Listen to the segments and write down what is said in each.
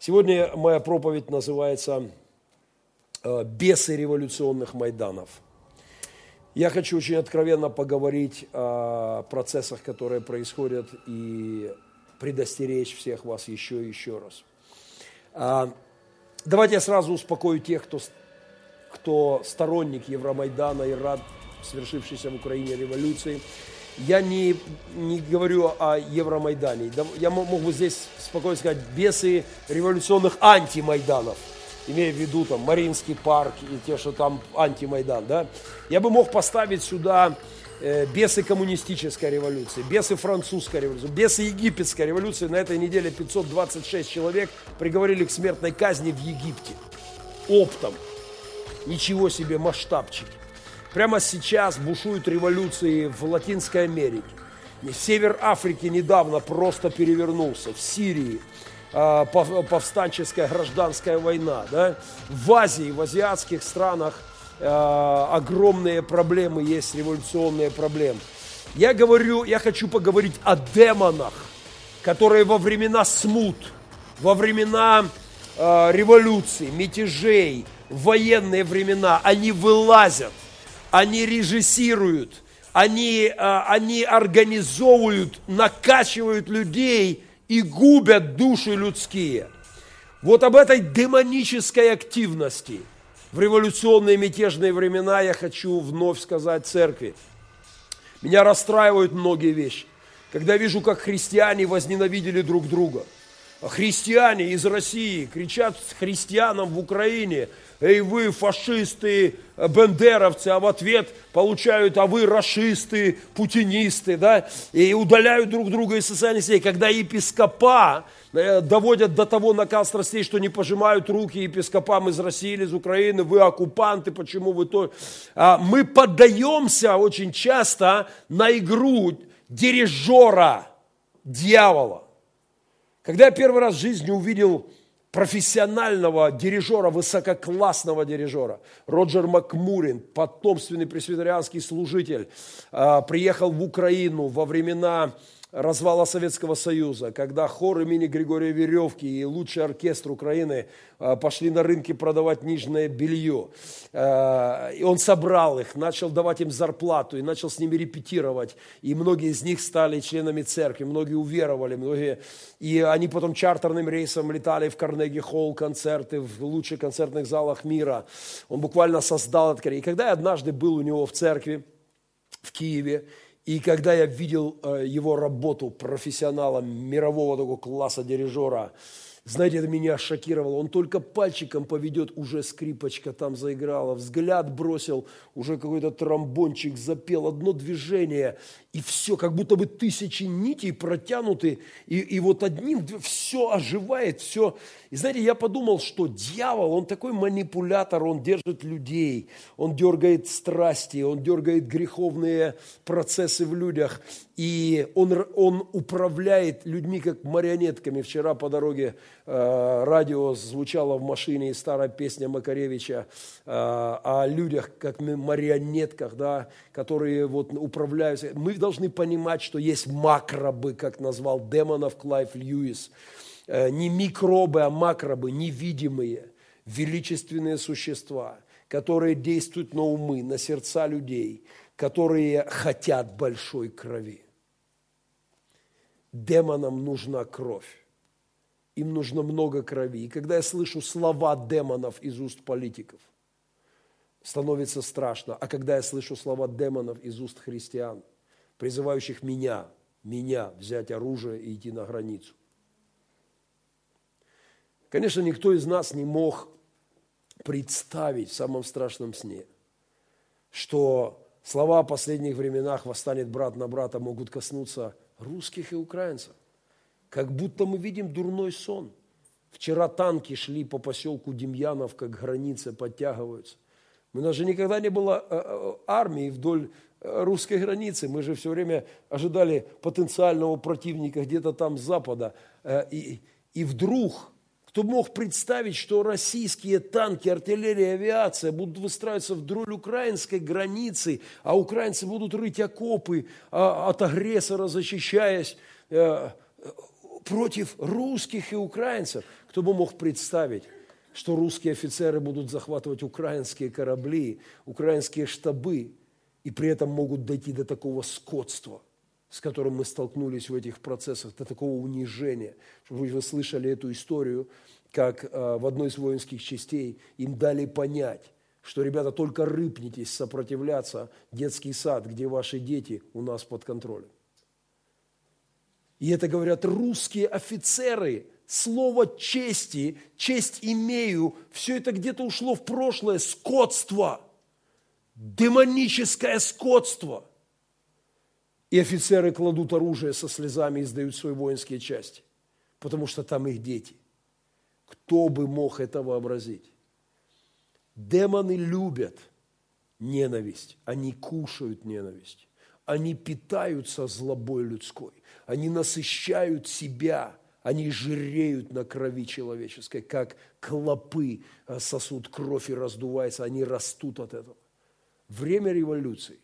Сегодня моя проповедь называется э, «Бесы революционных Майданов». Я хочу очень откровенно поговорить о процессах, которые происходят, и предостеречь всех вас еще и еще раз. А, давайте я сразу успокою тех, кто, кто сторонник Евромайдана и рад свершившейся в Украине революции. Я не, не говорю о Евромайдане. Я мог бы здесь спокойно сказать бесы революционных антимайданов – имея в виду там Маринский парк и те, что там антимайдан, да, я бы мог поставить сюда э, бесы коммунистической революции, бесы французской революции, бесы египетской революции. На этой неделе 526 человек приговорили к смертной казни в Египте. Оптом. Ничего себе масштабчики. Прямо сейчас бушуют революции в Латинской Америке. Север Африки недавно просто перевернулся. В Сирии, а, повстанческая гражданская война. Да? В Азии, в азиатских странах а, огромные проблемы есть, революционные проблемы. Я говорю, я хочу поговорить о демонах, которые во времена смут, во времена э, революций, мятежей, военные времена, они вылазят, они режиссируют, они, э, они организовывают, накачивают людей – и губят души людские. Вот об этой демонической активности в революционные мятежные времена я хочу вновь сказать церкви. Меня расстраивают многие вещи. Когда вижу, как христиане возненавидели друг друга. Христиане из России кричат христианам в Украине – эй вы фашисты, бендеровцы, а в ответ получают, а вы расисты, путинисты, да, и удаляют друг друга из социальных сетей. Когда епископа э, доводят до того накал страстей, что не пожимают руки епископам из России или из Украины, вы оккупанты, почему вы то... А мы поддаемся очень часто на игру дирижера дьявола. Когда я первый раз в жизни увидел профессионального дирижера, высококлассного дирижера. Роджер Макмурин, потомственный пресвитерианский служитель, а, приехал в Украину во времена развала Советского Союза, когда хор имени Григория Веревки и лучший оркестр Украины а, пошли на рынки продавать нижнее белье. А, и он собрал их, начал давать им зарплату и начал с ними репетировать. И многие из них стали членами церкви, многие уверовали, многие... И они потом чартерным рейсом летали в Карнеги-холл концерты, в лучших концертных залах мира. Он буквально создал это. И когда я однажды был у него в церкви, в Киеве, и когда я видел э, его работу профессионала, мирового такого класса дирижера, знаете, это меня шокировало. Он только пальчиком поведет, уже скрипочка там заиграла, взгляд бросил, уже какой-то тромбончик запел, одно движение, и все, как будто бы тысячи нитей протянуты, и, и вот одним все оживает, все. И знаете, я подумал, что дьявол, он такой манипулятор, он держит людей, он дергает страсти, он дергает греховные процессы в людях, и он, он управляет людьми как марионетками. Вчера по дороге э, радио звучала в машине старая песня Макаревича э, о людях как марионетках, да, которые вот управляют. Мы должны понимать, что есть макробы, как назвал демонов Клайв Льюис. Э, не микробы, а макробы, невидимые, величественные существа, которые действуют на умы, на сердца людей, которые хотят большой крови. Демонам нужна кровь. Им нужно много крови. И когда я слышу слова демонов из уст политиков, становится страшно. А когда я слышу слова демонов из уст христиан, призывающих меня, меня взять оружие и идти на границу. Конечно, никто из нас не мог представить в самом страшном сне, что слова о последних временах «восстанет брат на брата» могут коснуться русских и украинцев. Как будто мы видим дурной сон. Вчера танки шли по поселку Демьяновка, к границе подтягиваются. У нас же никогда не было э, э, армии вдоль э, русской границы. Мы же все время ожидали потенциального противника где-то там с запада. И, и вдруг, кто мог представить, что российские танки, артиллерия, авиация будут выстраиваться вдоль украинской границы, а украинцы будут рыть окопы а, от агрессора, защищаясь против русских и украинцев. Кто бы мог представить, что русские офицеры будут захватывать украинские корабли, украинские штабы, и при этом могут дойти до такого скотства, с которым мы столкнулись в этих процессах, до такого унижения. Вы слышали эту историю, как э, в одной из воинских частей им дали понять, что, ребята, только рыпнитесь сопротивляться, детский сад, где ваши дети у нас под контролем. И это говорят русские офицеры. Слово чести, честь имею, все это где-то ушло в прошлое, скотство, демоническое скотство. И офицеры кладут оружие со слезами и сдают свои воинские части, потому что там их дети. Кто бы мог это вообразить? Демоны любят ненависть, они кушают ненависть, они питаются злобой людской, они насыщают себя, они жиреют на крови человеческой, как клопы а, сосут кровь и раздувается, они растут от этого. Время революции,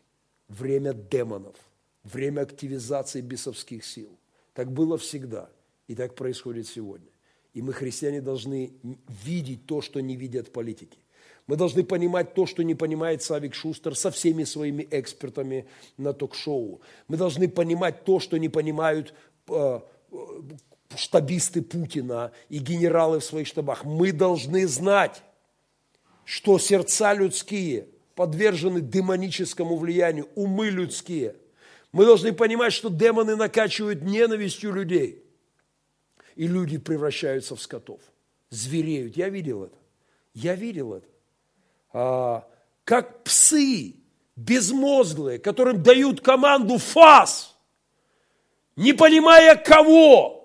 время демонов, время активизации бесовских сил. Так было всегда, и так происходит сегодня. И мы, христиане, должны видеть то, что не видят политики. Мы должны понимать то, что не понимает Савик Шустер со всеми своими экспертами на ток-шоу. Мы должны понимать то, что не понимают э, штабисты Путина и генералы в своих штабах. Мы должны знать, что сердца людские подвержены демоническому влиянию, умы людские. Мы должны понимать, что демоны накачивают ненавистью людей, и люди превращаются в скотов, звереют. Я видел это. Я видел это. А, как псы безмозглые, которым дают команду фас, не понимая кого,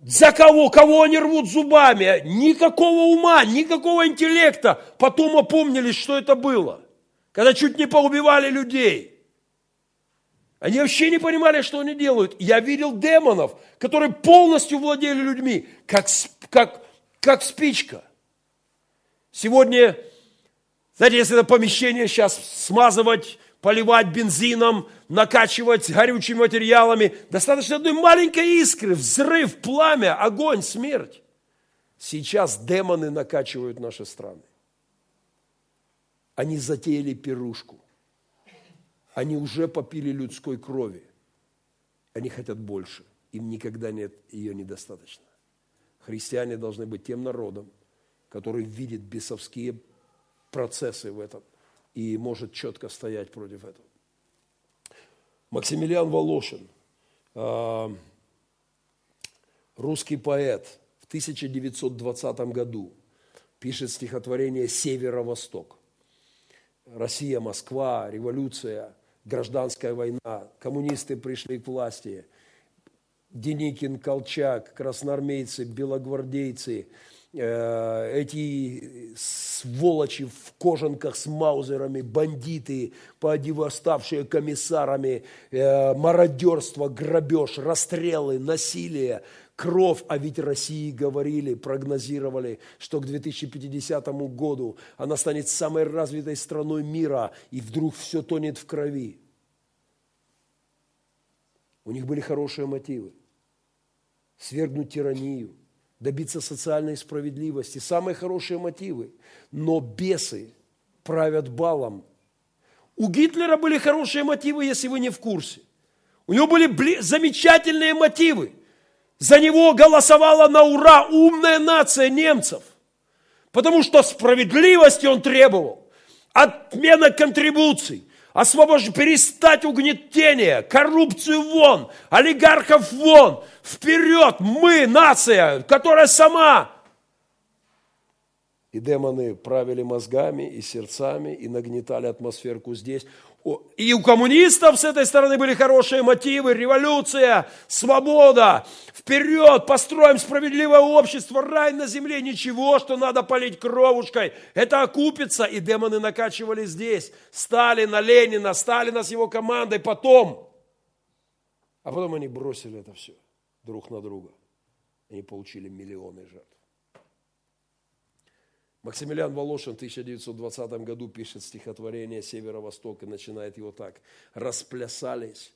за кого, кого они рвут зубами, никакого ума, никакого интеллекта. Потом опомнились, что это было, когда чуть не поубивали людей. Они вообще не понимали, что они делают. Я видел демонов, которые полностью владели людьми, как, как, как спичка. Сегодня знаете, если это помещение сейчас смазывать, поливать бензином, накачивать горючими материалами, достаточно одной маленькой искры, взрыв, пламя, огонь, смерть. Сейчас демоны накачивают наши страны. Они затеяли пирушку. Они уже попили людской крови. Они хотят больше. Им никогда нет ее недостаточно. Христиане должны быть тем народом, который видит бесовские процессы в этом и может четко стоять против этого. Максимилиан Волошин, а, русский поэт, в 1920 году пишет стихотворение «Северо-Восток». Россия, Москва, революция, гражданская война, коммунисты пришли к власти, Деникин, Колчак, красноармейцы, белогвардейцы – Э, эти сволочи в кожанках с маузерами, бандиты, поодевоставшие комиссарами, э, мародерство, грабеж, расстрелы, насилие, кровь. А ведь России говорили, прогнозировали, что к 2050 году она станет самой развитой страной мира, и вдруг все тонет в крови. У них были хорошие мотивы. Свергнуть тиранию, добиться социальной справедливости, самые хорошие мотивы. Но бесы правят балом. У Гитлера были хорошие мотивы, если вы не в курсе. У него были замечательные мотивы. За него голосовала на ура умная нация немцев. Потому что справедливости он требовал. Отмена контрибуций освобож... перестать угнетение, коррупцию вон, олигархов вон, вперед, мы, нация, которая сама. И демоны правили мозгами и сердцами и нагнетали атмосферку здесь. И у коммунистов с этой стороны были хорошие мотивы, революция, свобода, вперед, построим справедливое общество, рай на земле, ничего, что надо полить кровушкой, это окупится, и демоны накачивали здесь, Сталина, Ленина, Сталина с его командой, потом, а потом они бросили это все друг на друга, они получили миллионы жертв. Максимилиан Волошин в 1920 году пишет стихотворение «Северо-Восток» и начинает его так. «Расплясались,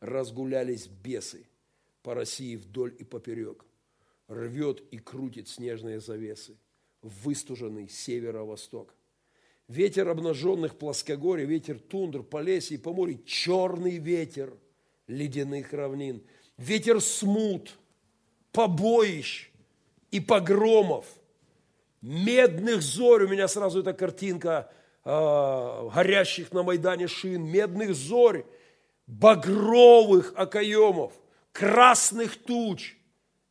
разгулялись бесы, по России вдоль и поперек, рвет и крутит снежные завесы, выстуженный северо-восток. Ветер обнаженных плоскогорий, ветер тундр, полесья и поморий, черный ветер ледяных равнин, ветер смут, побоищ и погромов, медных зорь. У меня сразу эта картинка э, горящих на Майдане шин, медных зорь, багровых окоемов, красных туч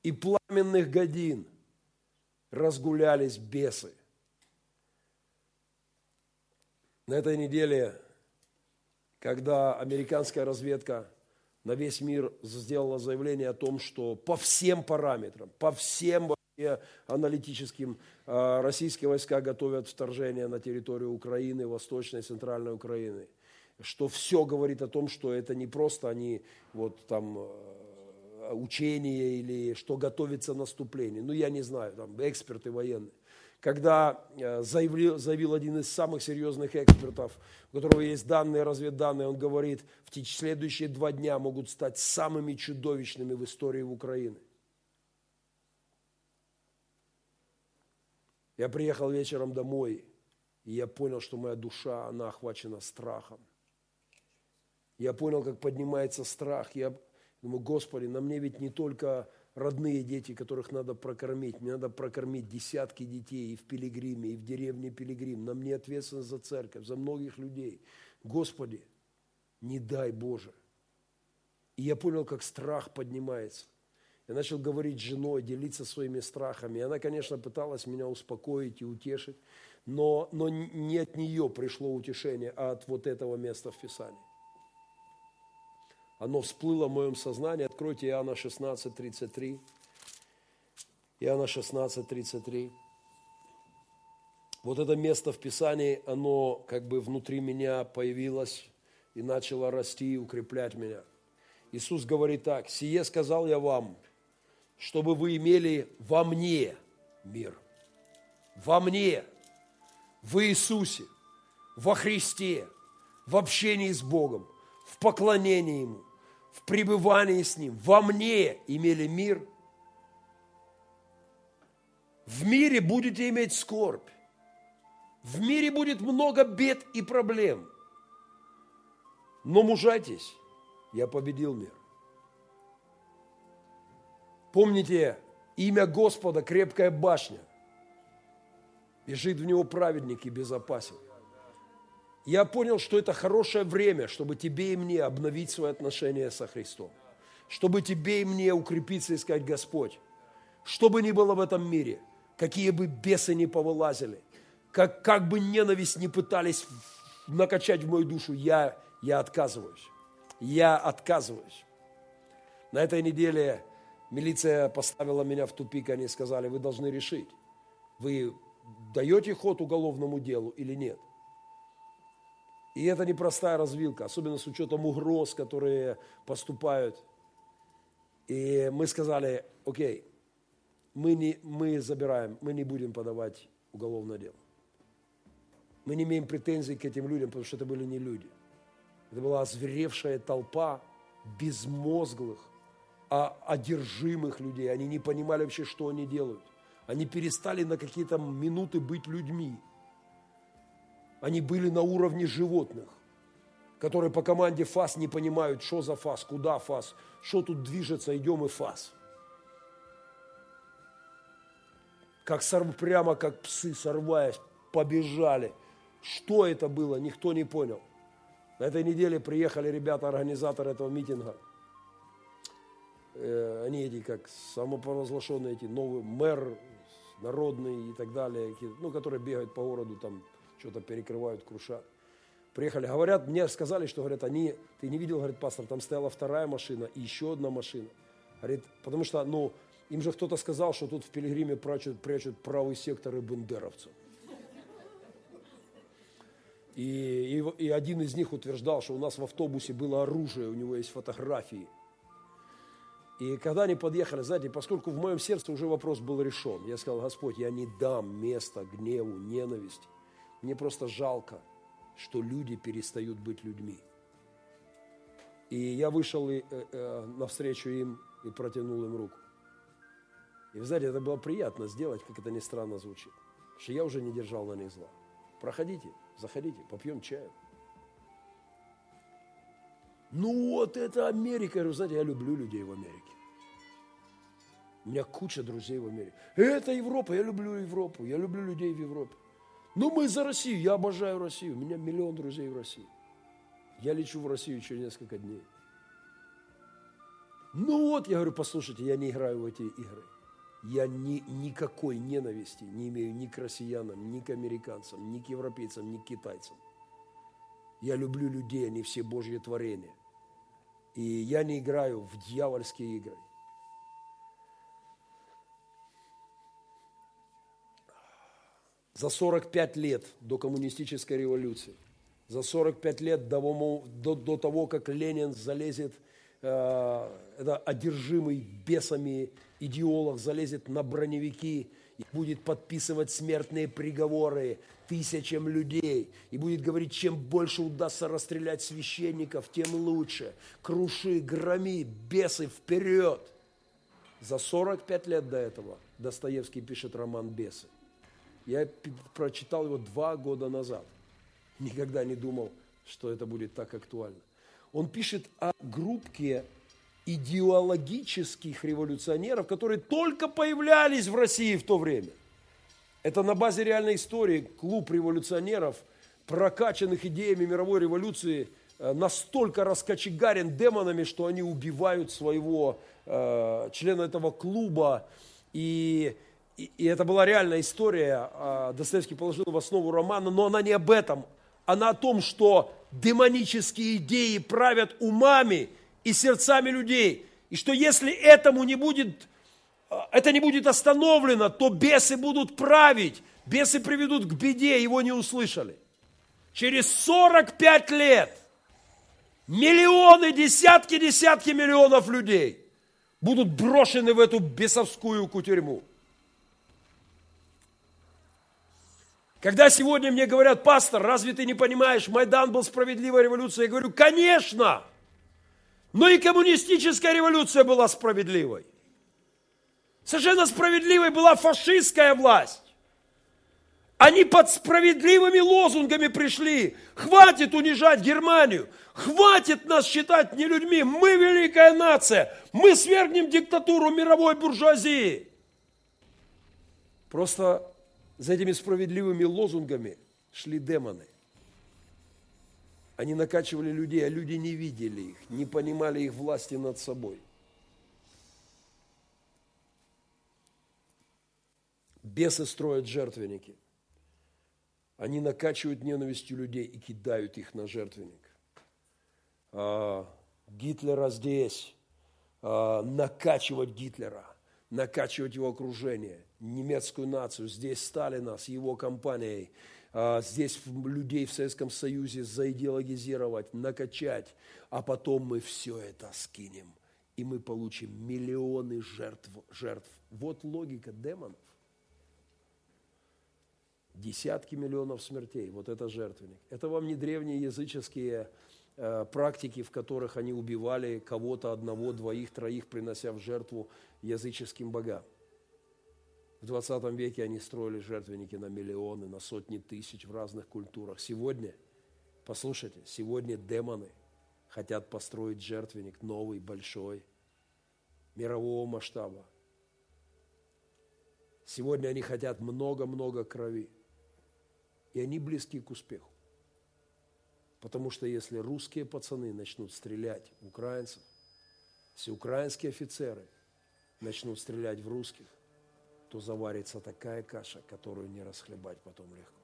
и пламенных годин разгулялись бесы. На этой неделе, когда американская разведка на весь мир сделала заявление о том, что по всем параметрам, по всем аналитическим а, российские войска готовят вторжение на территорию Украины, Восточной и Центральной Украины. Что все говорит о том, что это не просто они вот там а, учения или что готовится наступление. Ну, я не знаю, там эксперты военные когда э, заявил, заявил один из самых серьезных экспертов, у которого есть данные, разведданные, он говорит, в следующие два дня могут стать самыми чудовищными в истории Украины. Я приехал вечером домой, и я понял, что моя душа, она охвачена страхом. Я понял, как поднимается страх. Я думаю, Господи, на мне ведь не только родные дети, которых надо прокормить. Мне надо прокормить десятки детей и в Пилигриме, и в деревне Пилигрим. На мне ответственность за церковь, за многих людей. Господи, не дай Боже. И я понял, как страх поднимается. Я начал говорить с женой, делиться своими страхами. И она, конечно, пыталась меня успокоить и утешить, но, но не от нее пришло утешение, а от вот этого места в Писании оно всплыло в моем сознании. Откройте Иоанна 16, 33. Иоанна 16, 33. Вот это место в Писании, оно как бы внутри меня появилось и начало расти и укреплять меня. Иисус говорит так, «Сие сказал я вам, чтобы вы имели во мне мир». Во мне, в Иисусе, во Христе, в общении с Богом, в поклонении Ему – в пребывании с Ним, во мне имели мир, в мире будете иметь скорбь. В мире будет много бед и проблем. Но мужайтесь, я победил мир. Помните, имя Господа – крепкая башня. Бежит в него праведник и безопасен я понял, что это хорошее время, чтобы тебе и мне обновить свои отношения со Христом. Чтобы тебе и мне укрепиться и сказать, Господь, что бы ни было в этом мире, какие бы бесы ни повылазили, как, как бы ненависть не пытались накачать в мою душу, я, я отказываюсь. Я отказываюсь. На этой неделе милиция поставила меня в тупик, они сказали, вы должны решить, вы даете ход уголовному делу или нет – и это непростая развилка, особенно с учетом угроз, которые поступают. И мы сказали, окей, мы, не, мы забираем, мы не будем подавать уголовное дело. Мы не имеем претензий к этим людям, потому что это были не люди. Это была озверевшая толпа безмозглых, а одержимых людей. Они не понимали вообще, что они делают. Они перестали на какие-то минуты быть людьми. Они были на уровне животных, которые по команде ФАС не понимают, что за ФАС, куда ФАС, что тут движется, идем и ФАС. Как сорв, прямо как псы, сорваясь, побежали. Что это было, никто не понял. На этой неделе приехали ребята, организаторы этого митинга. Э, они эти, как самопровозглашенные, эти новые мэр народный и так далее, ну, которые бегают по городу там что-то перекрывают, крушат. Приехали, говорят, мне сказали, что, говорят, они, ты не видел, говорит, пастор, там стояла вторая машина и еще одна машина. Говорит, потому что, ну, им же кто-то сказал, что тут в Пилигриме прячут, прячут правый сектор и бендеровцев. И, и, и один из них утверждал, что у нас в автобусе было оружие, у него есть фотографии. И когда они подъехали, знаете, поскольку в моем сердце уже вопрос был решен, я сказал, Господь, я не дам места гневу, ненависти. Мне просто жалко, что люди перестают быть людьми. И я вышел и, э, э, навстречу им, и протянул им руку. И знаете, это было приятно сделать, как это ни странно звучит. Потому что я уже не держал на них зла. Проходите, заходите, попьем чаю. Ну вот это Америка. Я говорю, знаете, я люблю людей в Америке. У меня куча друзей в Америке. Это Европа, я люблю Европу, я люблю людей в Европе. Ну мы за Россию, я обожаю Россию, у меня миллион друзей в России. Я лечу в Россию еще несколько дней. Ну вот, я говорю, послушайте, я не играю в эти игры. Я ни, никакой ненависти не имею ни к россиянам, ни к американцам, ни к европейцам, ни к китайцам. Я люблю людей, они все Божьи творения. И я не играю в дьявольские игры. За 45 лет до коммунистической революции, за 45 лет до, до, до того, как Ленин залезет, э, это одержимый бесами идеолог залезет на броневики и будет подписывать смертные приговоры тысячам людей и будет говорить, чем больше удастся расстрелять священников, тем лучше. Круши, громи, бесы вперед. За 45 лет до этого Достоевский пишет роман «Бесы». Я прочитал его два года назад. Никогда не думал, что это будет так актуально. Он пишет о группке идеологических революционеров, которые только появлялись в России в то время. Это на базе реальной истории клуб революционеров, прокачанных идеями мировой революции, э, настолько раскочегарен демонами, что они убивают своего э, члена этого клуба. И, и, и это была реальная история. Э, Достоевский положил в основу романа, но она не об этом. Она о том, что демонические идеи правят умами – и сердцами людей. И что если этому не будет, а, это не будет остановлено, то бесы будут править, бесы приведут к беде, его не услышали. Через 45 лет миллионы, десятки, десятки миллионов людей будут брошены в эту бесовскую кутерьму. Когда сегодня мне говорят, пастор, разве ты не понимаешь, Майдан был справедливой революцией, я говорю, конечно, но и коммунистическая революция была справедливой. Совершенно справедливой была фашистская власть. Они под справедливыми лозунгами пришли. Хватит унижать Германию. Хватит нас считать не людьми. Мы великая нация. Мы свергнем диктатуру мировой буржуазии. Просто за этими справедливыми лозунгами шли демоны. Они накачивали людей, а люди не видели их, не понимали их власти над собой. Бесы строят жертвенники. Они накачивают ненавистью людей и кидают их на жертвенник. А, Гитлера здесь, а, накачивать Гитлера, накачивать его окружение, немецкую нацию, здесь Сталина с его компанией – здесь людей в Советском Союзе заидеологизировать, накачать, а потом мы все это скинем, и мы получим миллионы жертв. жертв. Вот логика демонов. Десятки миллионов смертей, вот это жертвенник. Это вам не древние языческие э, практики, в которых они убивали кого-то одного, двоих, троих, принося в жертву языческим богам. В 20 веке они строили жертвенники на миллионы, на сотни тысяч в разных культурах. Сегодня, послушайте, сегодня демоны хотят построить жертвенник новый, большой, мирового масштаба. Сегодня они хотят много-много крови. И они близки к успеху. Потому что если русские пацаны начнут стрелять в украинцев, если украинские офицеры начнут стрелять в русских, то заварится такая каша, которую не расхлебать потом легко.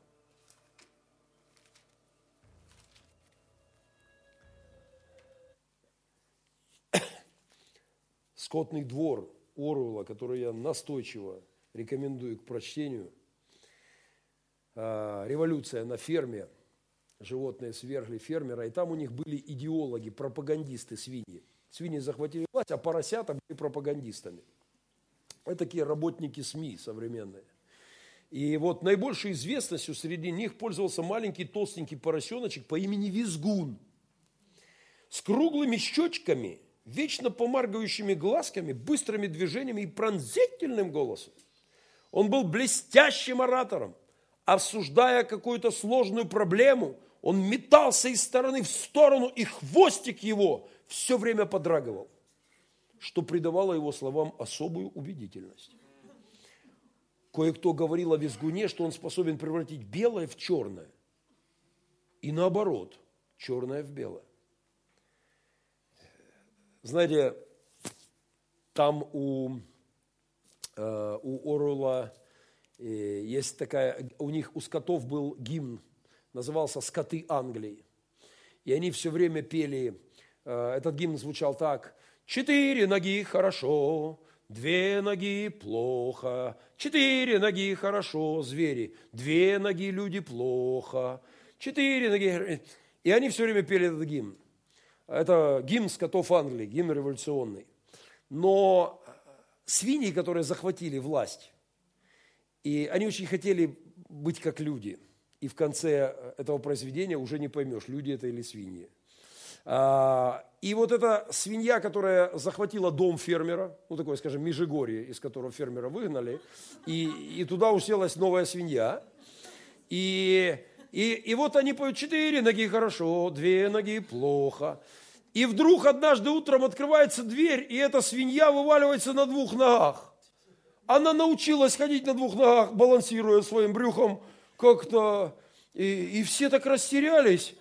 Скотный двор Оруэлла, который я настойчиво рекомендую к прочтению. А, революция на ферме. Животные свергли фермера, и там у них были идеологи, пропагандисты свиньи. Свиньи захватили власть, а поросята были пропагандистами – такие работники СМИ современные. И вот наибольшей известностью среди них пользовался маленький толстенький поросеночек по имени Визгун. С круглыми щечками, вечно помаргающими глазками, быстрыми движениями и пронзительным голосом. Он был блестящим оратором. Обсуждая какую-то сложную проблему, он метался из стороны в сторону, и хвостик его все время подрагивал, что придавало его словам особую убедительность. Кое-кто говорил о визгуне, что он способен превратить белое в черное. И наоборот, черное в белое. Знаете, там у, э, у Орула э, есть такая, у них, у скотов был гимн, назывался «Скоты Англии». И они все время пели, э, этот гимн звучал так, «Четыре ноги хорошо, две ноги плохо, четыре ноги хорошо, звери, две ноги люди плохо, четыре ноги...» И они все время пели этот гимн. Это гимн скотов Англии, гимн революционный. Но свиньи, которые захватили власть, и они очень хотели быть как люди. И в конце этого произведения уже не поймешь, люди это или свиньи. А, и вот эта свинья, которая захватила дом фермера, ну такое, скажем, Межигорье, из которого фермера выгнали, и, и туда уселась новая свинья, и и, и вот они поют, четыре ноги хорошо, две ноги плохо. И вдруг однажды утром открывается дверь, и эта свинья вываливается на двух ногах. Она научилась ходить на двух ногах, балансируя своим брюхом как-то. И, и все так растерялись.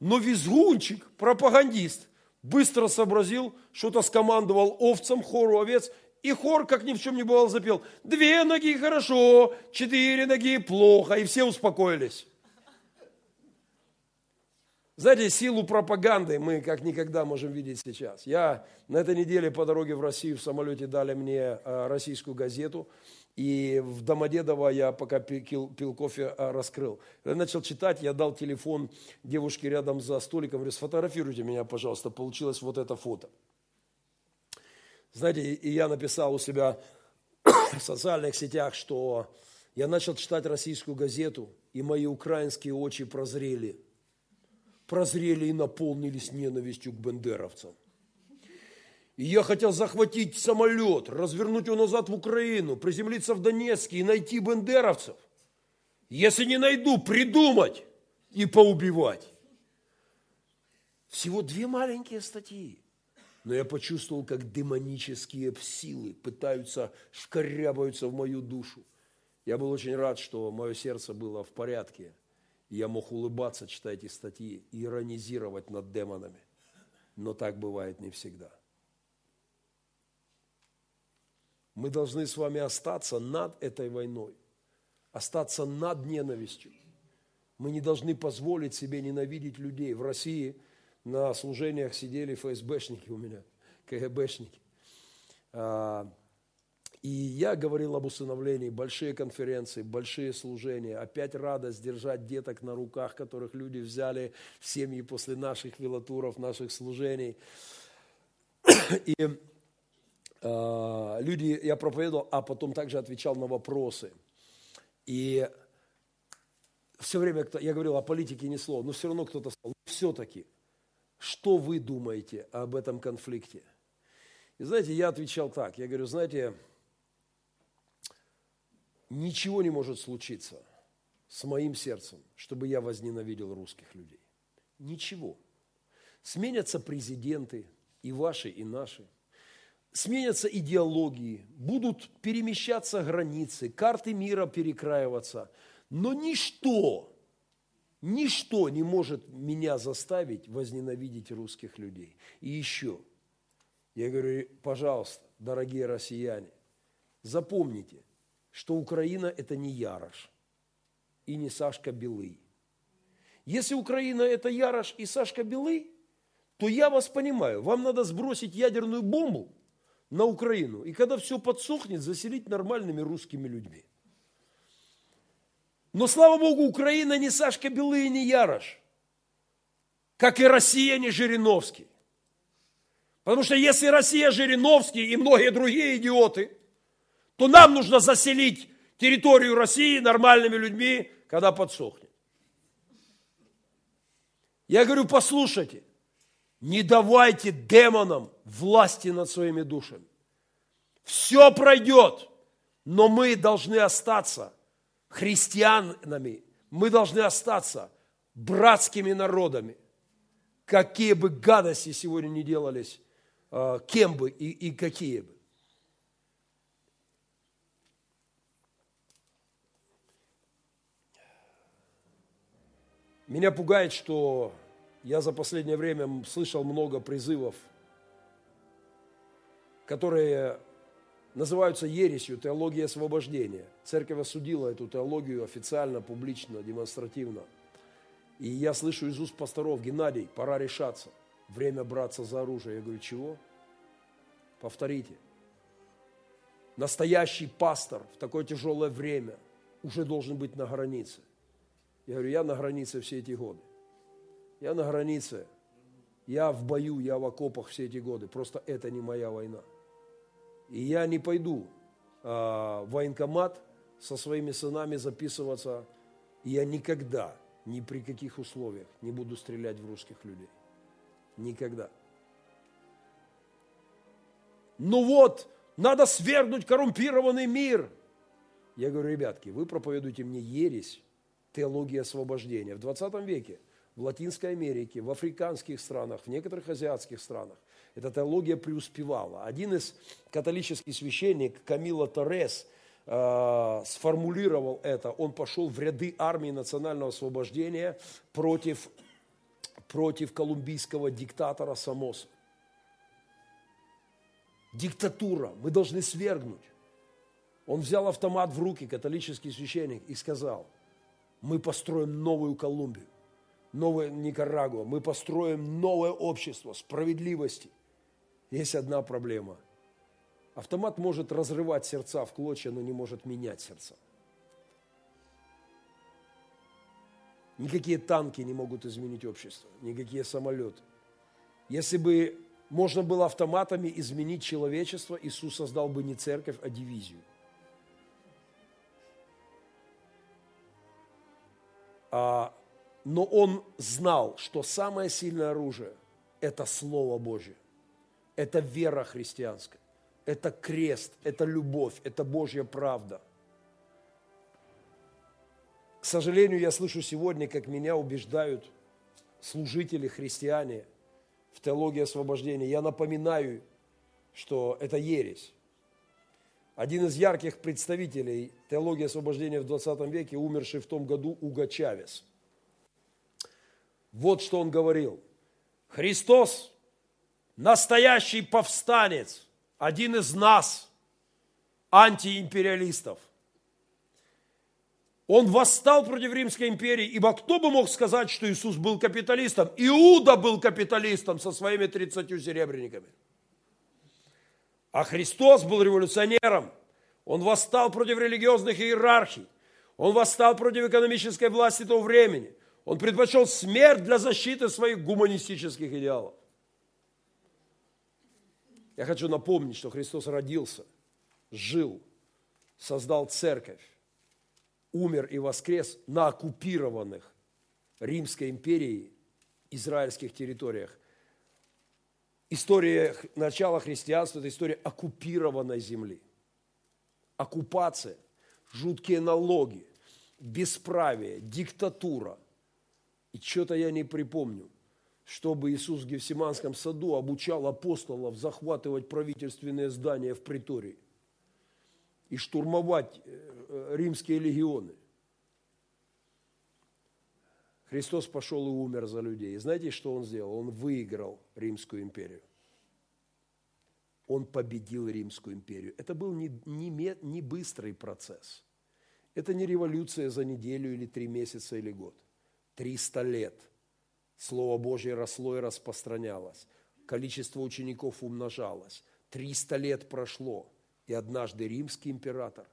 Но визгунчик, пропагандист, быстро сообразил, что-то скомандовал овцам, хору овец, и хор, как ни в чем не бывало, запел. Две ноги хорошо, четыре ноги плохо, и все успокоились. Знаете, силу пропаганды мы как никогда можем видеть сейчас. Я на этой неделе по дороге в Россию в самолете дали мне э, российскую газету, и в Домодедово я пока пил, пил кофе, э, раскрыл. Я начал читать, я дал телефон девушке рядом за столиком, говорю, сфотографируйте меня, пожалуйста, получилось вот это фото. Знаете, и я написал у себя в социальных сетях, что я начал читать российскую газету, и мои украинские очи прозрели – прозрели и наполнились ненавистью к бендеровцам. И я хотел захватить самолет, развернуть его назад в Украину, приземлиться в Донецке и найти бендеровцев. Если не найду, придумать и поубивать. Всего две маленькие статьи. Но я почувствовал, как демонические силы пытаются, шкарябаются в мою душу. Я был очень рад, что мое сердце было в порядке – я мог улыбаться, читая эти статьи, и иронизировать над демонами. Но так бывает не всегда. Мы должны с вами остаться над этой войной, остаться над ненавистью. Мы не должны позволить себе ненавидеть людей. В России на служениях сидели ФСБшники у меня, КГБшники. А, и я говорил об усыновлении, большие конференции, большие служения. Опять радость держать деток на руках, которых люди взяли в семьи после наших велотуров, наших служений. И люди, я проповедовал, а потом также отвечал на вопросы. И все время я говорил о политике ни слова, но все равно кто-то сказал, ну, все-таки, что вы думаете об этом конфликте? И знаете, я отвечал так, я говорю, знаете, ничего не может случиться с моим сердцем, чтобы я возненавидел русских людей. Ничего. Сменятся президенты, и ваши, и наши. Сменятся идеологии, будут перемещаться границы, карты мира перекраиваться. Но ничто, ничто не может меня заставить возненавидеть русских людей. И еще, я говорю, пожалуйста, дорогие россияне, запомните, что Украина – это не Ярош и не Сашка Белый. Если Украина – это Ярош и Сашка Белый, то я вас понимаю, вам надо сбросить ядерную бомбу на Украину, и когда все подсохнет, заселить нормальными русскими людьми. Но, слава Богу, Украина не Сашка Белый и не Ярош, как и Россия не Жириновский. Потому что если Россия Жириновский и многие другие идиоты – то нам нужно заселить территорию России нормальными людьми, когда подсохнет. Я говорю, послушайте, Не давайте демонам власти над своими душами. Все пройдет, но мы должны остаться христианами, мы должны остаться братскими народами. Какие бы гадости сегодня не делались, а, кем бы и, и какие бы. Меня пугает, что я за последнее время слышал много призывов, которые называются ересью, теология освобождения. Церковь осудила эту теологию официально, публично, демонстративно. И я слышу из уст пасторов, Геннадий, пора решаться, время браться за оружие. Я говорю, чего? Повторите. Настоящий пастор в такое тяжелое время уже должен быть на границе. Я говорю, я на границе все эти годы. Я на границе. Я в бою, я в окопах все эти годы. Просто это не моя война. И я не пойду а, в военкомат со своими сынами записываться. Я никогда, ни при каких условиях не буду стрелять в русских людей. Никогда. Ну вот, надо свергнуть коррумпированный мир. Я говорю, ребятки, вы проповедуете мне ересь, теология освобождения. В 20 веке в Латинской Америке, в африканских странах, в некоторых азиатских странах эта теология преуспевала. Один из католических священник, Камила Торрес, э, сформулировал это. Он пошел в ряды армии национального освобождения против, против колумбийского диктатора Самоса. Диктатура, мы должны свергнуть. Он взял автомат в руки, католический священник, и сказал, мы построим новую Колумбию, новую Никарагуа, мы построим новое общество справедливости – есть одна проблема. Автомат может разрывать сердца в клочья, но не может менять сердца. Никакие танки не могут изменить общество, никакие самолеты. Если бы можно было автоматами изменить человечество, Иисус создал бы не церковь, а дивизию. А, но он знал, что самое сильное оружие – это Слово Божье. Это вера христианская. Это крест, это любовь, это Божья правда. К сожалению, я слышу сегодня, как меня убеждают служители, христиане в теологии освобождения. Я напоминаю, что это ересь. Один из ярких представителей теологии освобождения в 20 веке, умерший в том году, Уго Чавес. Вот что он говорил. Христос настоящий повстанец, один из нас, антиимпериалистов. Он восстал против Римской империи, ибо кто бы мог сказать, что Иисус был капиталистом? Иуда был капиталистом со своими 30 серебряниками. А Христос был революционером. Он восстал против религиозных иерархий. Он восстал против экономической власти того времени. Он предпочел смерть для защиты своих гуманистических идеалов. Я хочу напомнить, что Христос родился, жил, создал церковь, умер и воскрес на оккупированных Римской империей израильских территориях. История начала христианства – это история оккупированной земли. Оккупация, жуткие налоги, бесправие, диктатура. И что-то я не припомню чтобы Иисус в Гефсиманском саду обучал апостолов захватывать правительственные здания в притории и штурмовать э, римские легионы. Христос пошел и умер за людей. И знаете, что Он сделал? Он выиграл Римскую империю. Он победил Римскую империю. Это был не, не, не быстрый процесс. Это не революция за неделю или три месяца или год. Триста лет – Слово Божье росло и распространялось. Количество учеников умножалось. Триста лет прошло, и однажды римский император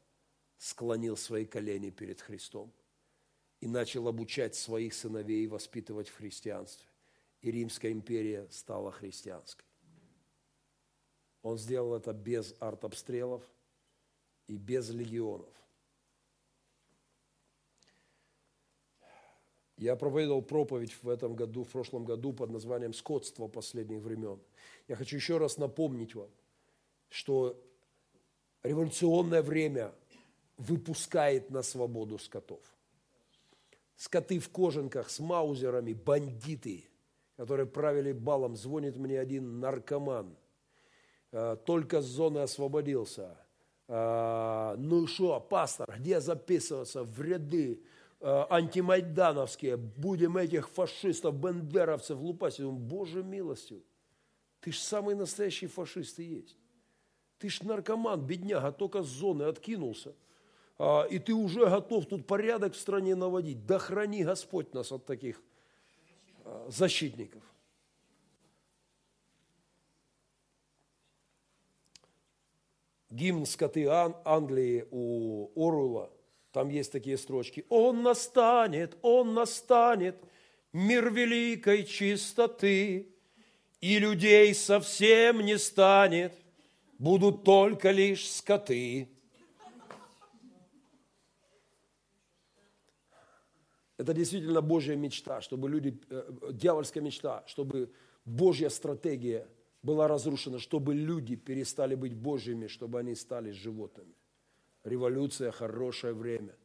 склонил свои колени перед Христом и начал обучать своих сыновей воспитывать в христианстве. И Римская империя стала христианской. Он сделал это без артобстрелов и без легионов. Я проповедовал проповедь в этом году, в прошлом году под названием «Скотство последних времен». Я хочу еще раз напомнить вам, что революционное время выпускает на свободу скотов. Скоты в кожанках с маузерами, бандиты, которые правили балом. Звонит мне один наркоман. «Э, только с зоны освободился. «Э, ну что, пастор, где записываться в ряды антимайдановские, будем этих фашистов, бендеровцев. Я думаю, Боже милостью, ты ж самый настоящий фашист и есть. Ты ж наркоман, бедняга, только с зоны откинулся. А, и ты уже готов тут порядок в стране наводить. Да храни Господь нас от таких а, защитников. Гимн скоты Англии у Оруэлла – там есть такие строчки. Он настанет, он настанет, мир великой чистоты, и людей совсем не станет, будут только лишь скоты. Это действительно Божья мечта, чтобы люди, э, дьявольская мечта, чтобы Божья стратегия была разрушена, чтобы люди перестали быть Божьими, чтобы они стали животными. Революция – хорошее время.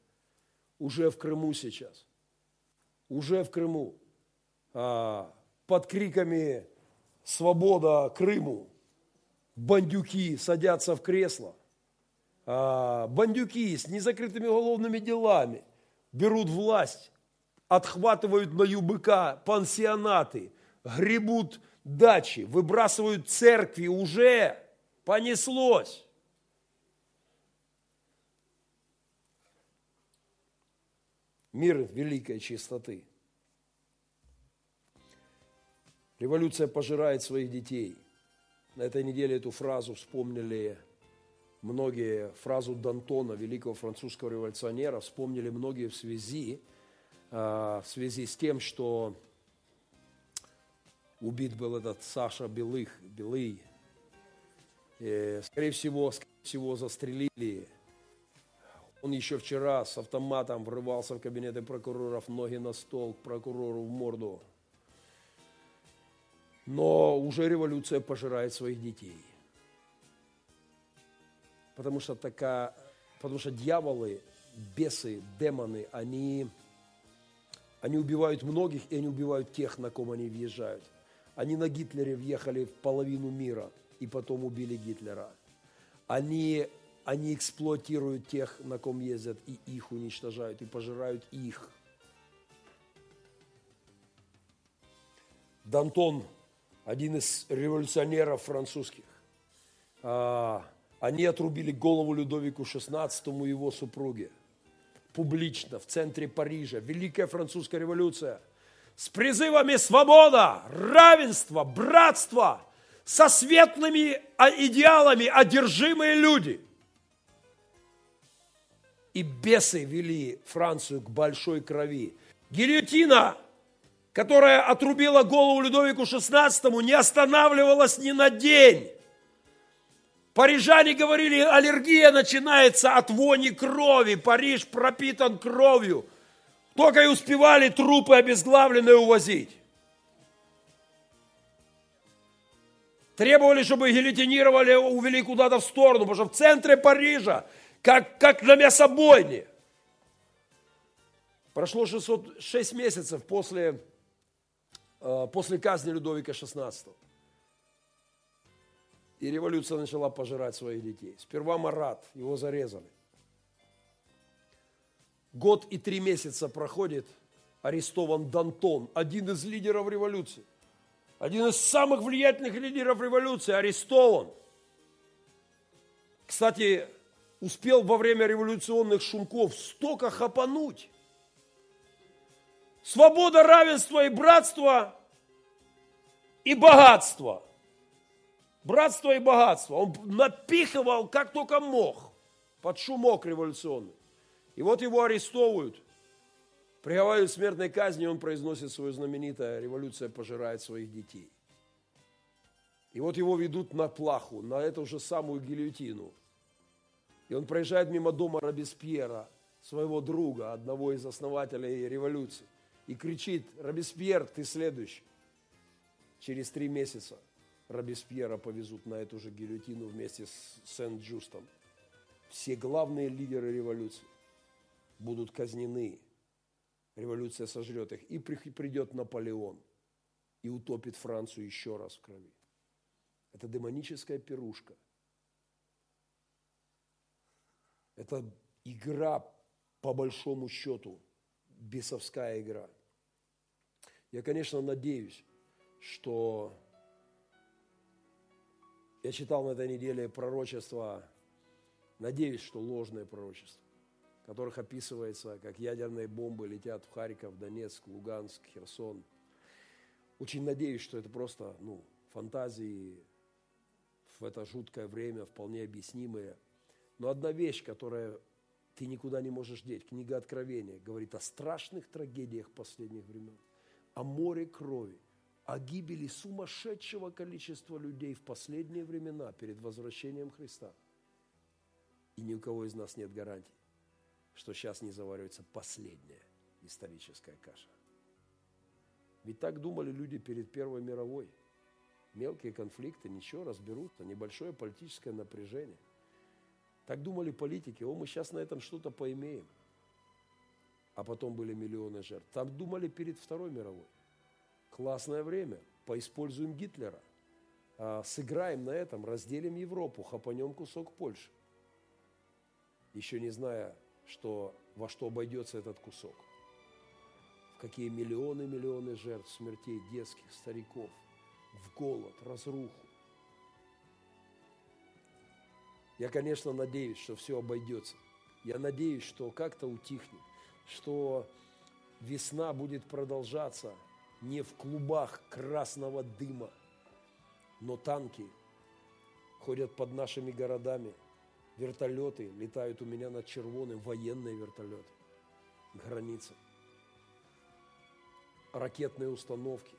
Уже в Крыму сейчас. Уже в Крыму. А, под криками «Свобода Крыму!» бандюки садятся в кресло. А, бандюки с незакрытыми уголовными делами берут власть, отхватывают на ЮБК пансионаты, гребут дачи, выбрасывают церкви, уже понеслось. Мир великой чистоты. Революция пожирает своих детей. На этой неделе эту фразу вспомнили многие, фразу Д'Антона, великого французского революционера, вспомнили многие в связи, а, в связи с тем, что убит был этот Саша Белых, Белый. И, скорее всего, скорее всего, застрелили он еще вчера с автоматом врывался в кабинеты прокуроров, ноги на стол, к прокурору в морду. Но уже революция пожирает своих детей. Потому что, такая, потому что дьяволы, бесы, демоны, они, они убивают многих, и они убивают тех, на ком они въезжают. Они на Гитлере въехали в половину мира и потом убили Гитлера. Они они эксплуатируют тех, на ком ездят, и их уничтожают, и пожирают их. Дантон, один из революционеров французских, а, они отрубили голову Людовику XVI его супруге. Публично, в центре Парижа. Великая французская революция. С призывами свобода, равенства, братства, со светлыми идеалами одержимые люди – и бесы вели Францию к большой крови. Гильотина, которая отрубила голову Людовику XVI, не останавливалась ни на день. Парижане говорили, аллергия начинается от вони крови, Париж пропитан кровью. Только и успевали трупы обезглавленные увозить. Требовали, чтобы гильотинировали, увели куда-то в сторону, потому что в центре Парижа как, как на мясобойне. Прошло 600, 6 месяцев после, э, после казни Людовика XVI. И революция начала пожирать своих детей. Сперва Марат, его зарезали. Год и три месяца проходит, арестован Дантон, один из лидеров революции. Один из самых влиятельных лидеров революции арестован. Кстати, успел во время революционных шумков столько хапануть. Свобода, равенство и братство и богатство. Братство и богатство. Он напихивал как только мог под шумок революционный. И вот его арестовывают. Приговаривают смертной казни, он произносит свое знаменитое «Революция пожирает своих детей». И вот его ведут на плаху, на эту же самую гильотину – и он проезжает мимо дома Робеспьера, своего друга, одного из основателей революции. и кричит, Робеспьер, ты следующий. Через три месяца Робеспьера повезут на эту же гильотину вместе с Сент-Джустом. Все главные лидеры революции будут казнены. Революция сожрет их. И придет Наполеон и утопит Францию еще раз в крови. Это демоническая пирушка. Это игра, по большому счету, бесовская игра. Я, конечно, надеюсь, что я читал на этой неделе пророчества, надеюсь, что ложные пророчества, в которых описывается, как ядерные бомбы летят в Харьков, Донецк, Луганск, Херсон. Очень надеюсь, что это просто ну, фантазии в это жуткое время, вполне объяснимые. Но одна вещь, которая ты никуда не можешь деть, книга Откровения говорит о страшных трагедиях последних времен, о море крови, о гибели сумасшедшего количества людей в последние времена перед возвращением Христа. И ни у кого из нас нет гарантий, что сейчас не заваривается последняя историческая каша. Ведь так думали люди перед Первой мировой. Мелкие конфликты, ничего, разберутся, небольшое политическое напряжение. Так думали политики, о, мы сейчас на этом что-то поимеем. А потом были миллионы жертв. Так думали перед Второй мировой классное время, поиспользуем Гитлера, а, сыграем на этом, разделим Европу, хапанем кусок Польши, еще не зная, что, во что обойдется этот кусок, в какие миллионы миллионы жертв, смертей детских, стариков, в голод, разруху. Я, конечно, надеюсь, что все обойдется. Я надеюсь, что как-то утихнет, что весна будет продолжаться – не в клубах красного дыма, но танки ходят под нашими городами, вертолеты летают у меня над червоным, военные вертолеты, границы, ракетные установки.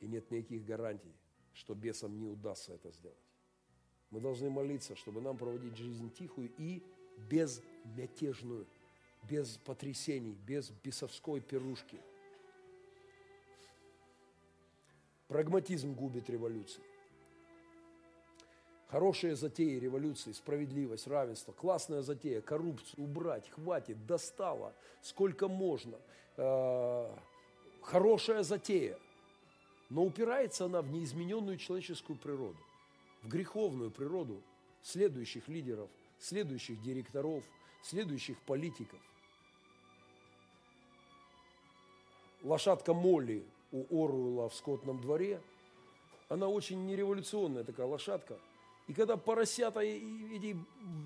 И нет никаких гарантий, что бесам не удастся это сделать. Мы должны молиться, чтобы нам проводить жизнь тихую и безмятежную, без потрясений, без бесовской пирушки – Прагматизм губит революции. Хорошие затеи революции, справедливость, равенство, классная затея, коррупцию убрать, хватит, достало, сколько можно. Э, хорошая затея. Но упирается она в неизмененную человеческую природу, в греховную природу следующих лидеров, следующих директоров, следующих политиков. Лошадка Молли у Оруэлла в скотном дворе. Она очень нереволюционная такая лошадка. И когда поросята и эти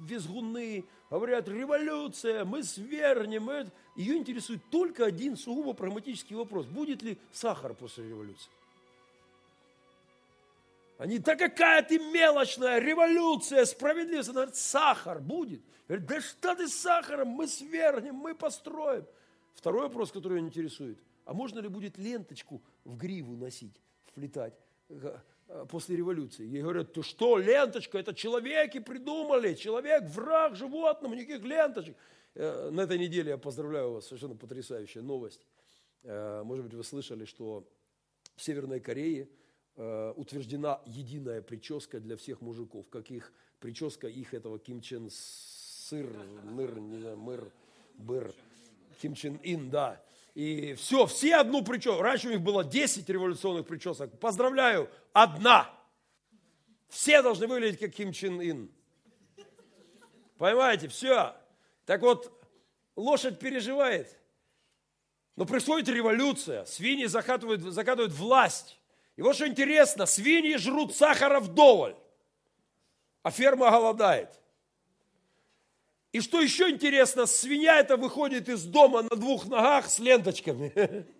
визгуны говорят, революция, мы свергнем, это, ее интересует только один сугубо прагматический вопрос. Будет ли сахар после революции? Они, да какая ты мелочная, революция, справедливость. Она говорит, сахар будет. Говорит, да что ты с сахаром, мы свергнем, мы построим. Второй вопрос, который ее интересует – а можно ли будет ленточку в гриву носить, вплетать э, э, после революции? Ей говорят, ты что, ленточка, это человеки придумали, человек враг животному, никаких ленточек. Э, на этой неделе я поздравляю вас, совершенно потрясающая новость. Может быть, вы слышали, что в Северной Корее утверждена единая прическа для всех мужиков, как их прическа их этого Ким Чен Сыр, Ныр, не знаю, Мыр, Быр, Ким Чен Ин, да. И все, все одну прическу. Раньше у них было 10 революционных причесок. Поздравляю, одна. Все должны выглядеть как Ким Чен Ин. Понимаете, все. Так вот, лошадь переживает. Но происходит революция. Свиньи закатывают, закатывают власть. И вот что интересно, свиньи жрут сахара вдоволь, а ферма голодает. И что еще интересно, свинья это выходит из дома на двух ногах с ленточками.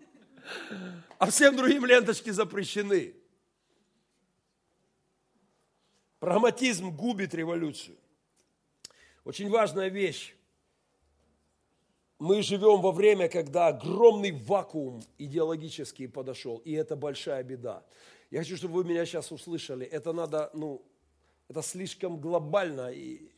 А всем другим ленточки запрещены. Прагматизм губит революцию. Очень важная вещь. Мы живем во время, когда огромный вакуум идеологический подошел, и это большая беда. Я хочу, чтобы вы меня сейчас услышали. Это надо, ну, это слишком глобально, и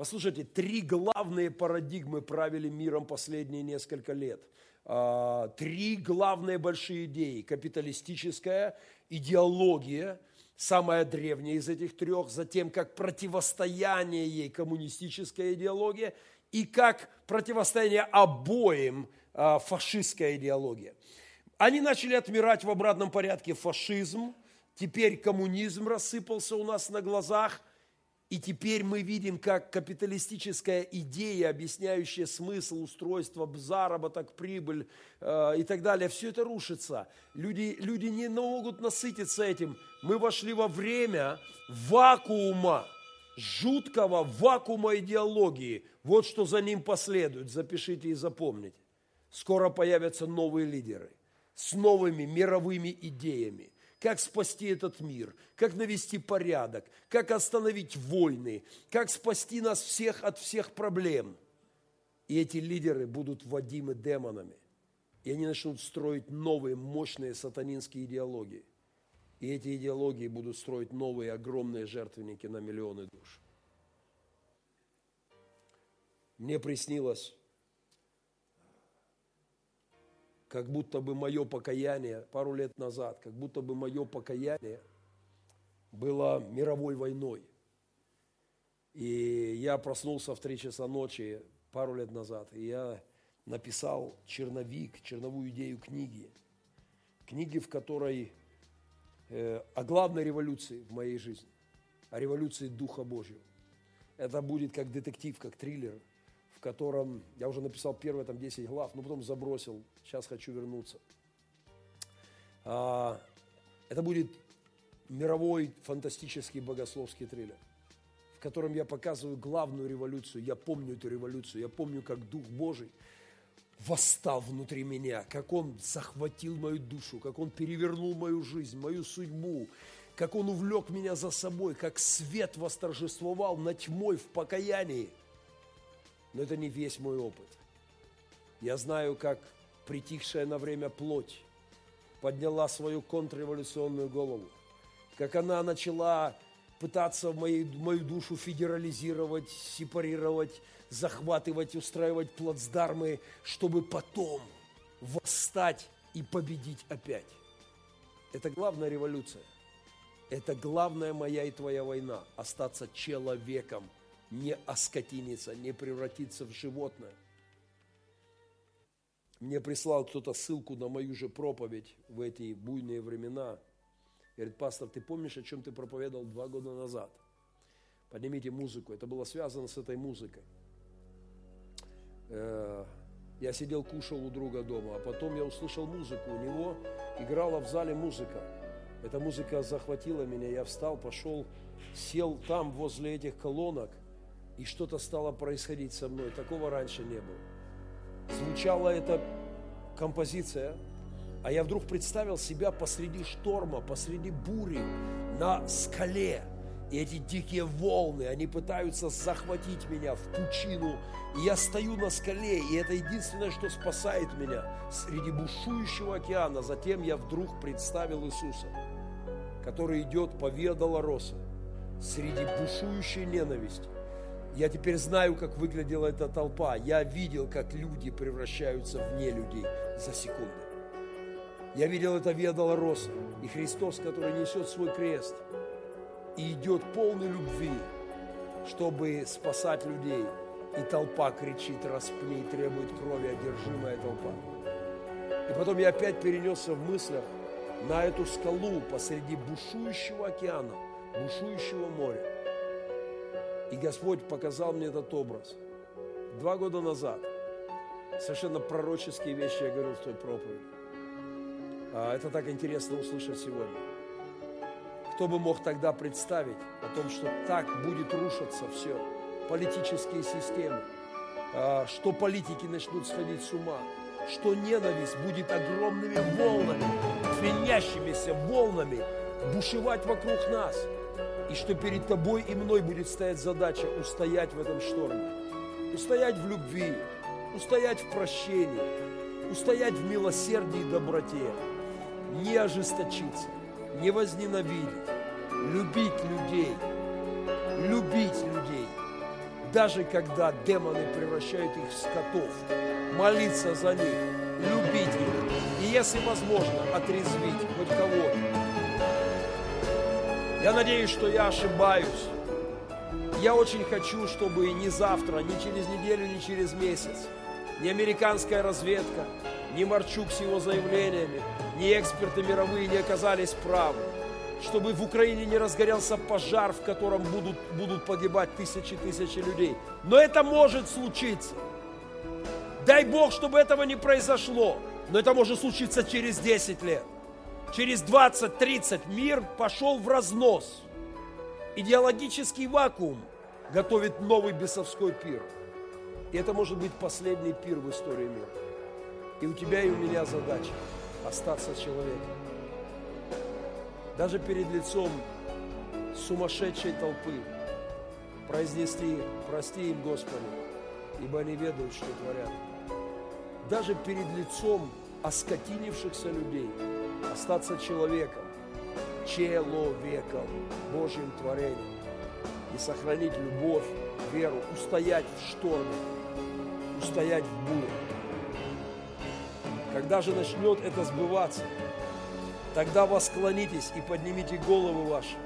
Послушайте, три главные парадигмы правили миром последние несколько лет. а, три главные большие идеи. Капиталистическая идеология, самая древняя из этих трех, затем как противостояние ей коммунистическая идеология и как противостояние обоим а, фашистская идеология. Они начали отмирать в обратном порядке фашизм, теперь коммунизм рассыпался у нас на глазах, и теперь мы видим, как капиталистическая идея, объясняющая смысл устройства, заработок, прибыль э, и так далее, все это рушится. Люди, люди не могут насытиться этим. Мы вошли во время вакуума, жуткого вакуума идеологии. Вот что за ним последует. Запишите и запомните. Скоро появятся новые лидеры с новыми мировыми идеями. Как спасти этот мир, как навести порядок, как остановить войны, как спасти нас всех от всех проблем. И эти лидеры будут вводимы демонами. И они начнут строить новые мощные сатанинские идеологии. И эти идеологии будут строить новые огромные жертвенники на миллионы душ. Мне приснилось как будто бы мое покаяние пару лет назад, как будто бы мое покаяние было мировой войной. И я проснулся в 3 часа ночи пару лет назад, и я написал черновик, черновую идею книги. Книги, в которой о главной революции в моей жизни, о революции Духа Божьего. Это будет как детектив, как триллер – в котором я уже написал первые там 10 глав, но потом забросил, сейчас хочу вернуться. А, это будет мировой фантастический богословский триллер, в котором я показываю главную революцию. Я помню эту революцию, я помню, как Дух Божий восстал внутри меня, как Он захватил мою душу, как Он перевернул мою жизнь, мою судьбу, как Он увлек меня за собой, как свет восторжествовал над тьмой в покаянии – но это не весь мой опыт. Я знаю, как притихшая на время плоть подняла свою контрреволюционную голову, как она начала пытаться мою, мою душу федерализировать, сепарировать, захватывать, устраивать плацдармы, чтобы потом восстать и победить опять. Это главная революция. Это главная моя и твоя война – остаться человеком – не оскотиниться, не превратиться в животное. Мне прислал кто-то ссылку на мою же проповедь в эти буйные времена. Говорит, пастор, ты помнишь, о чем ты проповедовал два года назад? Поднимите музыку. Это было связано с этой музыкой. Э, я сидел, кушал у друга дома, а потом я услышал музыку. У него играла в зале музыка. Эта музыка захватила меня. Я встал, пошел, сел там возле этих колонок – и что-то стало происходить со мной. Такого раньше не было. Звучала эта композиция, а я вдруг представил себя посреди шторма, посреди бури, на скале. И эти дикие волны, они пытаются захватить меня в пучину. И я стою на скале, и это единственное, что спасает меня среди бушующего океана. Затем я вдруг представил Иисуса, который идет по Виа Долороса среди бушующей ненависти я теперь знаю, как выглядела эта толпа. Я видел, как люди превращаются в не людей за секунды. Я видел это Виа Долороса и Христос, который несет свой крест и идет полный любви, чтобы спасать людей. И толпа кричит, распни, требует крови, одержимая толпа. И потом я опять перенесся в мыслях на эту скалу посреди бушующего океана, бушующего моря. И Господь показал мне этот образ. Два года назад совершенно пророческие вещи я говорил в той проповеди. А это так интересно услышать сегодня. Кто бы мог тогда представить о том, что так будет рушиться все, политические системы, а, что политики начнут сходить с ума, что ненависть будет огромными волнами, фенящимися волнами бушевать вокруг нас – и что перед тобой и мной будет стоять задача устоять в этом шторме. Устоять в любви, устоять в прощении, устоять в милосердии и доброте, не ожесточиться, не возненавидеть, любить людей, любить людей, даже когда демоны превращают их в скотов, молиться за них, любить их, и если возможно, отрезвить хоть кого-то. Я надеюсь, что я ошибаюсь. Я очень хочу, чтобы ни завтра, ни через неделю, ни через месяц, ни американская разведка, ни Марчук с его заявлениями, ни эксперты мировые не оказались правы чтобы в Украине не разгорелся пожар, в котором будут, будут погибать тысячи тысячи людей. Но это может случиться. Дай Бог, чтобы этого не произошло. Но это может случиться через 10 лет. Через 20-30 мир пошел в разнос. Идеологический вакуум готовит новый бесовской пир. И это может быть последний пир в истории мира. И у тебя и у меня задача остаться человеком даже перед лицом сумасшедшей толпы произнести «Прости им, Господи, ибо они ведают, что творят». Даже перед лицом оскотинившихся людей остаться человеком, человеком, Божьим творением и сохранить любовь, веру, устоять в шторме, устоять в буре. Когда же начнет это сбываться – Тогда восклонитесь и поднимите головы ваши,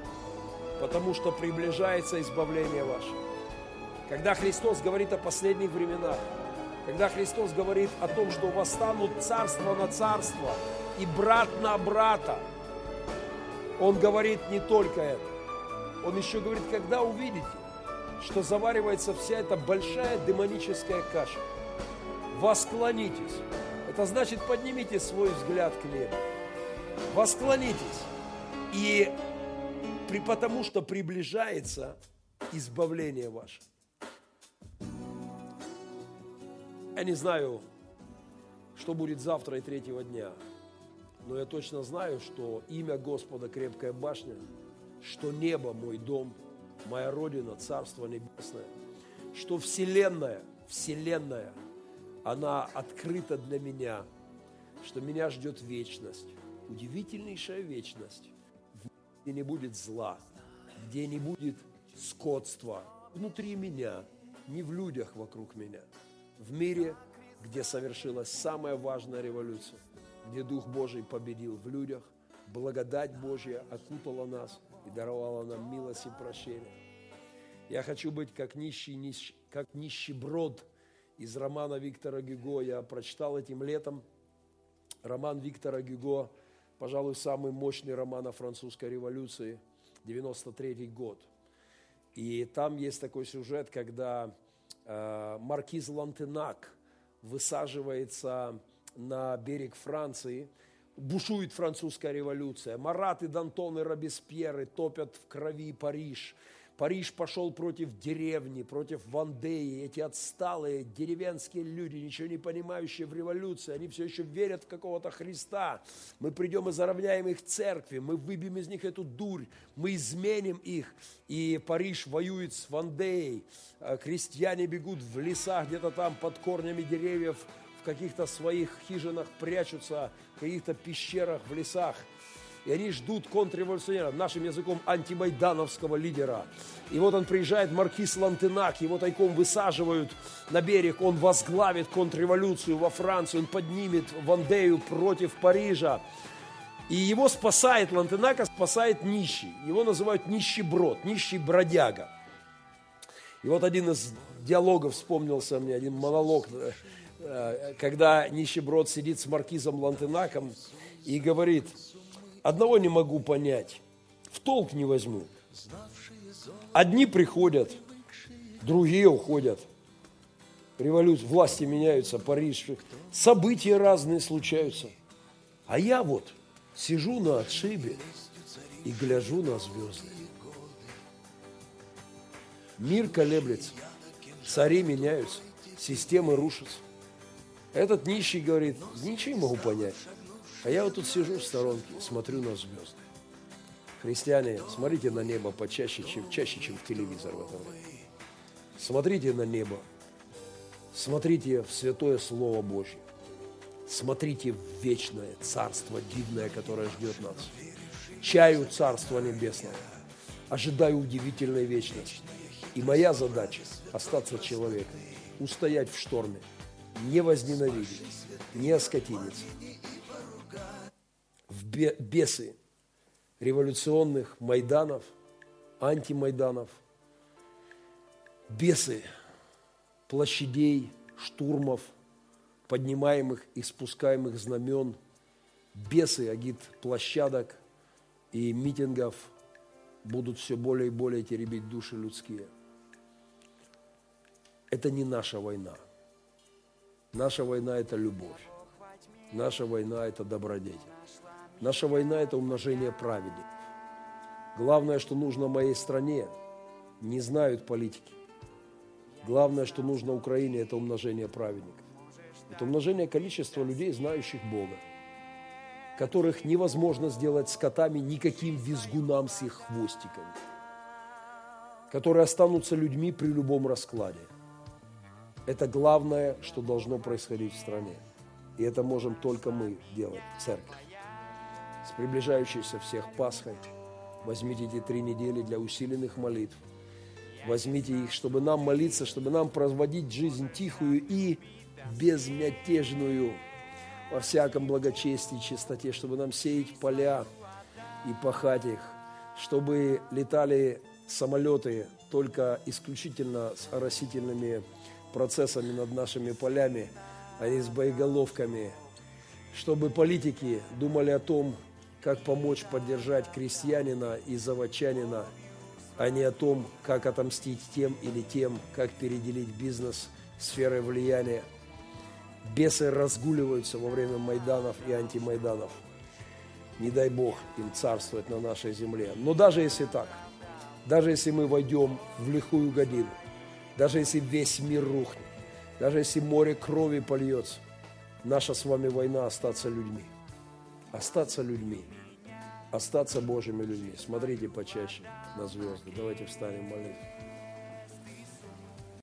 потому что приближается избавление ваше. Когда Христос говорит о последних временах, когда Христос говорит о том, что восстанут царство на царство и брат на брата, Он говорит не только это. Он еще говорит, когда увидите, что заваривается вся эта большая демоническая каша, восклонитесь. Это значит, поднимите свой взгляд к небу восклонитесь. И при, потому что приближается избавление ваше. Я не знаю, что будет завтра и третьего дня, но я точно знаю, что имя Господа крепкая башня, что небо мой дом, моя родина, Царство Небесное, что Вселенная, Вселенная, она открыта для меня, что меня ждет вечность удивительнейшая вечность, где не будет зла, где не будет скотства внутри меня, не в людях вокруг меня, в мире, где совершилась самая важная революция, где Дух Божий победил в людях, благодать Божья окутала нас и даровала нам милость и прощение. Я хочу быть как нищий, нищ, как нищеброд из романа Виктора Гюго. Я прочитал этим летом роман Виктора Гюго пожалуй, самый мощный роман о французской революции, 93 год. И там есть такой сюжет, когда э, маркиз Лантенак высаживается на берег Франции, бушует французская революция. Марат и Дантон и Робеспьеры топят в крови Париж – Париж пошел против деревни, против Вандеи. Эти отсталые деревенские люди, ничего не понимающие в революции, они все еще верят в какого-то Христа. Мы придем и заровняем их церкви, мы выбьем из них эту дурь, мы изменим их. И Париж воюет с Вандеей. А крестьяне бегут в леса, где-то там под корнями деревьев, в каких-то своих хижинах прячутся, в каких-то пещерах в лесах – и они ждут контрреволюционера, нашим языком антимайдановского лидера. И вот он приезжает, маркиз Лантенак, его тайком высаживают на берег, он возглавит контрреволюцию во Францию, он поднимет Вандею против Парижа. И его спасает, Лантенака спасает нищий. Его называют нищеброд, нищий бродяга. И вот один из диалогов вспомнился мне, один монолог, э, когда нищеброд сидит с маркизом Лантенаком и говорит – Одного не могу понять, в толк не возьму. Одни приходят, другие уходят. Революция, власти меняются, Париж, события разные случаются. А я вот сижу на отшибе и гляжу на звезды. Мир колеблется, цари меняются, системы рушатся. Этот нищий говорит, ничего не могу понять. А я вот тут сижу в сторонке, смотрю на звезды. Христиане, смотрите на небо почаще, чем, чаще, чем в телевизор в это время. Смотрите на небо. Смотрите в святое Слово Божье. Смотрите в вечное Царство дивное, которое ждет нас. Чаю Царства Небесного. Ожидаю удивительной вечности. И моя задача – остаться человеком, устоять в шторме, не возненавидеть, не оскотиниться. Бесы революционных майданов, антимайданов, бесы площадей, штурмов, поднимаемых и спускаемых знамен, бесы агит площадок и митингов будут все более и более теребить души людские. Это не наша война. Наша война – это любовь. Наша война – это добродетель. Наша война – это умножение праведников. Главное, что нужно моей стране, не знают политики. Главное, что нужно Украине, это умножение праведников. Это умножение количества людей, знающих Бога, которых невозможно сделать скотами никаким визгунам с их хвостиками, которые останутся людьми при любом раскладе. Это главное, что должно происходить в стране. И это можем только мы делать, церковь. С приближающейся всех Пасхой возьмите эти три недели для усиленных молитв – Возьмите их, чтобы нам молиться, чтобы нам проводить жизнь тихую и безмятежную. Во всяком благочестии и чистоте, чтобы нам сеять поля и пахать их, чтобы летали самолеты только исключительно с оросительными процессами над нашими полями, а не с боеголовками, чтобы политики думали о том, как помочь поддержать крестьянина и заводчанина – а не о том, как отомстить тем или тем, как переделить бизнес сферой влияния. Бесы разгуливаются во время майданов и антимайданов. Не дай Бог им царствовать на нашей земле. Но даже если так, даже если мы войдем в лихую годину, даже если весь мир рухнет, даже если море крови польется, наша с вами война остаться людьми. Остаться людьми остаться Божьими людьми. Смотрите почаще на звезды. Давайте встанем молитву.